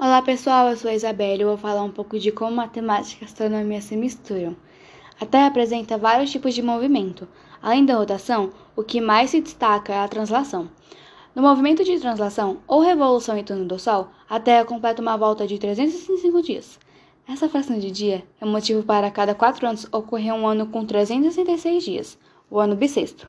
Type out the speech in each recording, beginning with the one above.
Olá pessoal, eu sou a Isabelle e vou falar um pouco de como matemática e astronomia se misturam. A Terra apresenta vários tipos de movimento. Além da rotação, o que mais se destaca é a translação. No movimento de translação, ou revolução em torno do Sol, a Terra completa uma volta de 365 dias. Essa fração de dia é motivo para cada quatro anos ocorrer um ano com 366 dias, o ano bissexto.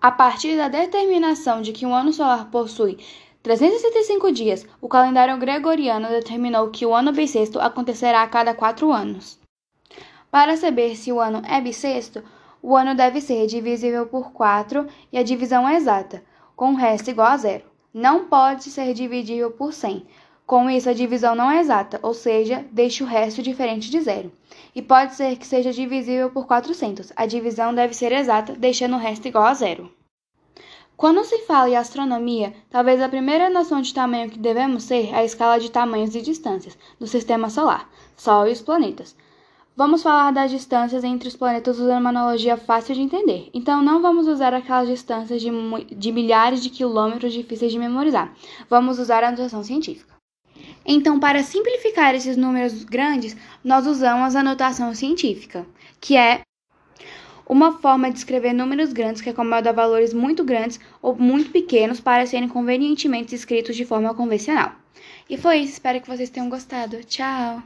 A partir da determinação de que um ano solar possui 365 dias, o calendário gregoriano determinou que o ano bissexto acontecerá a cada quatro anos. Para saber se o ano é bissexto, o ano deve ser divisível por 4 e a divisão é exata, com o resto igual a zero. Não pode ser dividível por 100. Com isso, a divisão não é exata, ou seja, deixa o resto diferente de zero. E pode ser que seja divisível por 400. A divisão deve ser exata, deixando o resto igual a zero. Quando se fala em astronomia, talvez a primeira noção de tamanho que devemos ter é a escala de tamanhos e distâncias do sistema solar, Sol e os planetas. Vamos falar das distâncias entre os planetas usando uma analogia fácil de entender. Então, não vamos usar aquelas distâncias de, de milhares de quilômetros difíceis de memorizar. Vamos usar a notação científica. Então, para simplificar esses números grandes, nós usamos a notação científica, que é uma forma de escrever números grandes que acomoda valores muito grandes ou muito pequenos para serem convenientemente escritos de forma convencional. E foi isso, espero que vocês tenham gostado. Tchau!